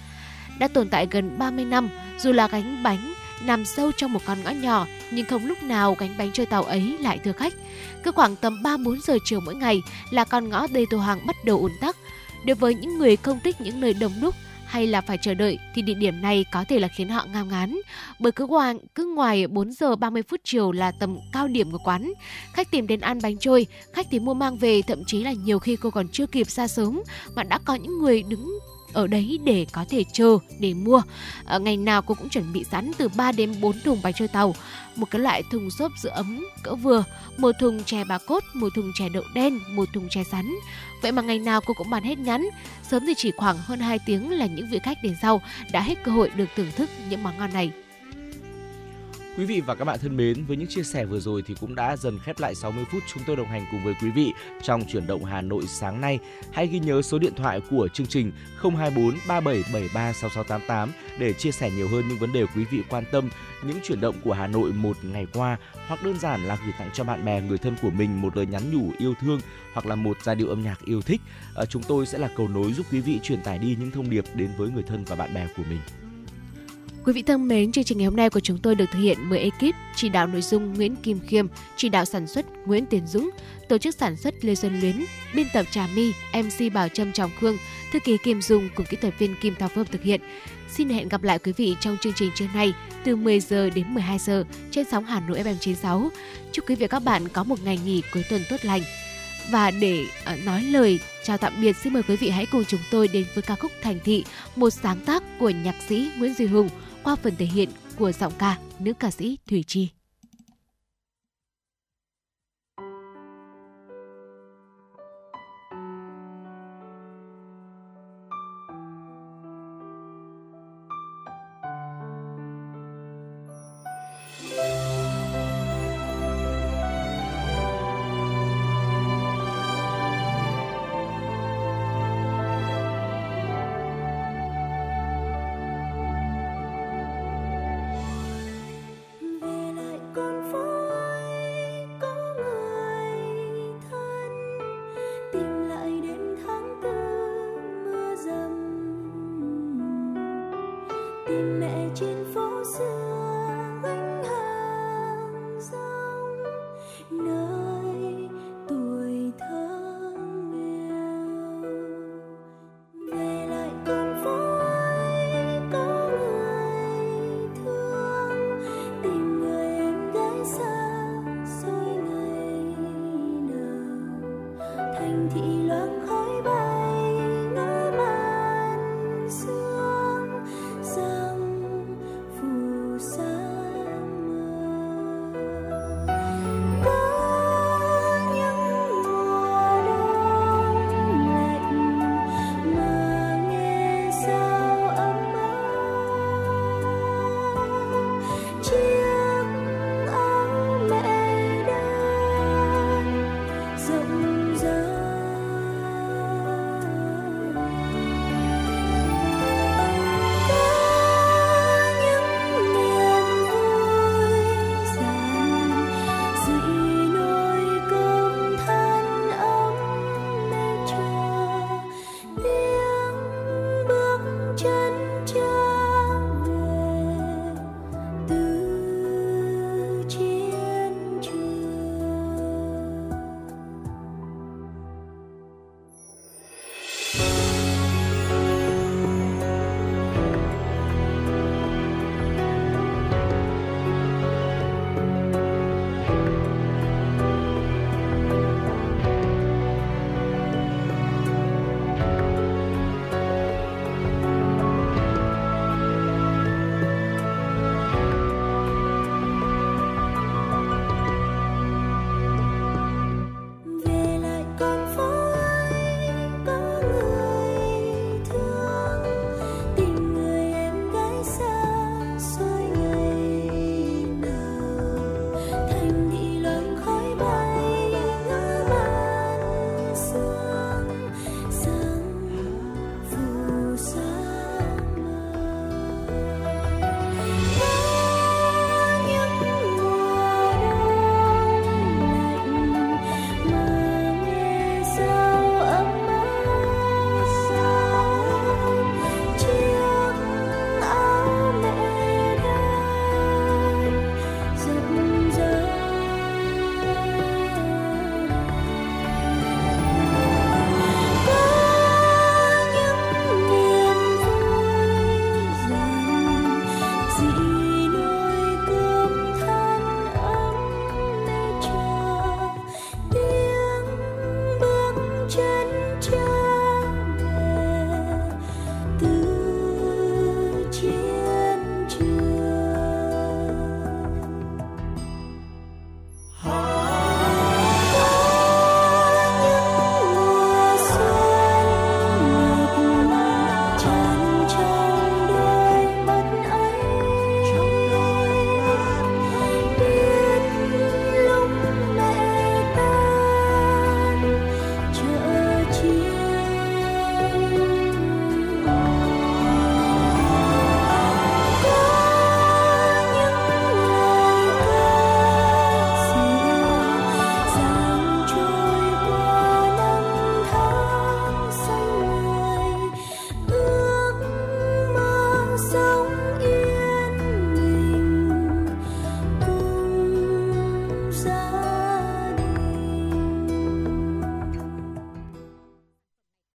Đã tồn tại gần 30 năm, dù là cánh bánh nằm sâu trong một con ngõ nhỏ nhưng không lúc nào cánh bánh trôi tàu ấy lại thưa khách. Cứ khoảng tầm 3-4 giờ chiều mỗi ngày là con ngõ Đê Tô Hoàng bắt đầu ùn tắc. Đối với những người không thích những nơi đông đúc hay là phải chờ đợi thì địa điểm này có thể là khiến họ ngao ngán. Bởi cứ ngoài, cứ ngoài 4 giờ 30 phút chiều là tầm cao điểm của quán. Khách tìm đến ăn bánh trôi, khách thì mua mang về, thậm chí là nhiều khi cô còn chưa kịp ra sớm mà đã có những người đứng ở đấy để có thể chờ để mua. À, ngày nào cô cũng chuẩn bị sẵn từ 3 đến 4 thùng bánh trôi tàu, một cái loại thùng xốp giữ ấm cỡ vừa, một thùng chè bà cốt, một thùng chè đậu đen, một thùng chè sắn. Vậy mà ngày nào cô cũng bán hết nhắn sớm thì chỉ khoảng hơn 2 tiếng là những vị khách đến sau đã hết cơ hội được thưởng thức những món ngon này. Quý vị và các bạn thân mến, với những chia sẻ vừa rồi thì cũng đã dần khép lại 60 phút chúng tôi đồng hành cùng với quý vị trong chuyển động Hà Nội sáng nay. Hãy ghi nhớ số điện thoại của chương trình 024 3773 6688 để chia sẻ nhiều hơn những vấn đề quý vị quan tâm, những chuyển động của Hà Nội một ngày qua hoặc đơn giản là gửi tặng cho bạn bè người thân của mình một lời nhắn nhủ yêu thương hoặc là một giai điệu âm nhạc yêu thích. À, chúng tôi sẽ là cầu nối giúp quý vị truyền tải đi những thông điệp đến với người thân và bạn bè của mình. Quý vị thân mến, chương trình ngày hôm nay của chúng tôi được thực hiện bởi ekip chỉ đạo nội dung Nguyễn Kim Khiêm, chỉ đạo sản xuất Nguyễn Tiến Dũng, tổ chức sản xuất Lê Xuân Luyến, biên tập Trà My, MC Bảo Trâm Trọng Khương, thư ký Kim Dung cùng kỹ thuật viên Kim Thảo Phương thực hiện. Xin hẹn gặp lại quý vị trong chương trình trưa nay từ 10 giờ đến 12 giờ trên sóng Hà Nội FM 96. Chúc quý vị và các bạn có một ngày nghỉ cuối tuần tốt lành. Và để ờ, nói lời chào tạm biệt, xin mời quý vị hãy cùng chúng tôi đến với ca khúc Thành Thị, một sáng tác của nhạc sĩ Nguyễn Duy Hùng qua phần thể hiện của giọng ca nữ ca sĩ Thủy Chi.